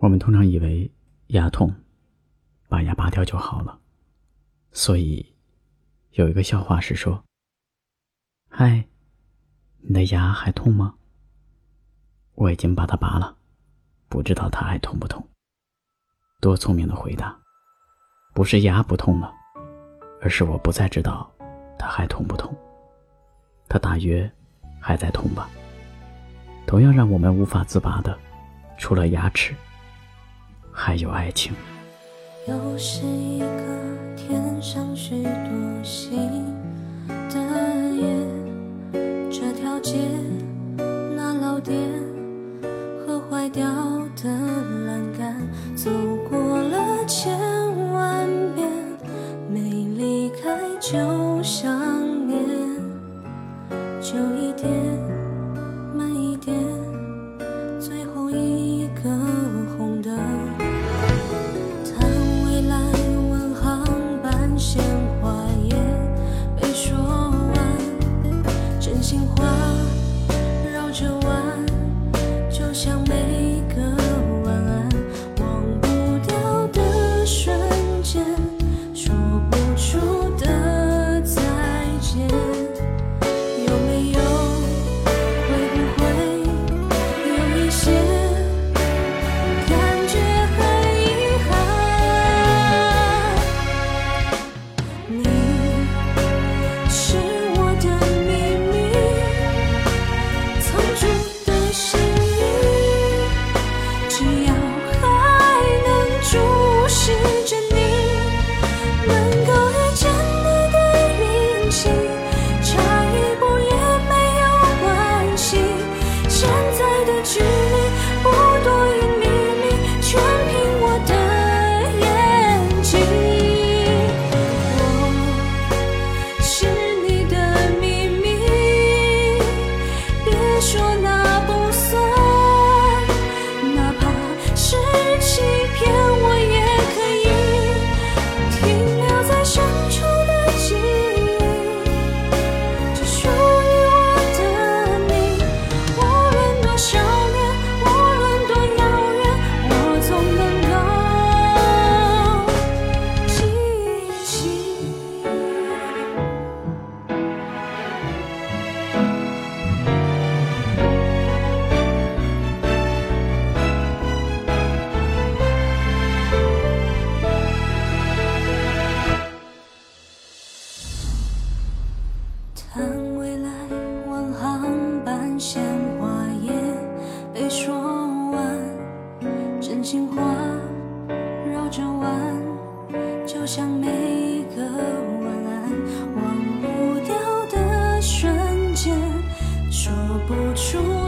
我们通常以为牙痛，把牙拔掉就好了，所以有一个笑话是说：“嗨，你的牙还痛吗？我已经把它拔了，不知道它还痛不痛。”多聪明的回答！不是牙不痛了，而是我不再知道它还痛不痛。它大约还在痛吧。同样让我们无法自拔的，除了牙齿。还有爱情。又是一个天上许多星的夜，这条街那老店和坏掉的栏杆，走过了千万遍，没离开就想念，就一点看未来，晚航班鲜花也被说完，真心话绕着弯，就像每一个晚安，忘不掉的瞬间，说不出。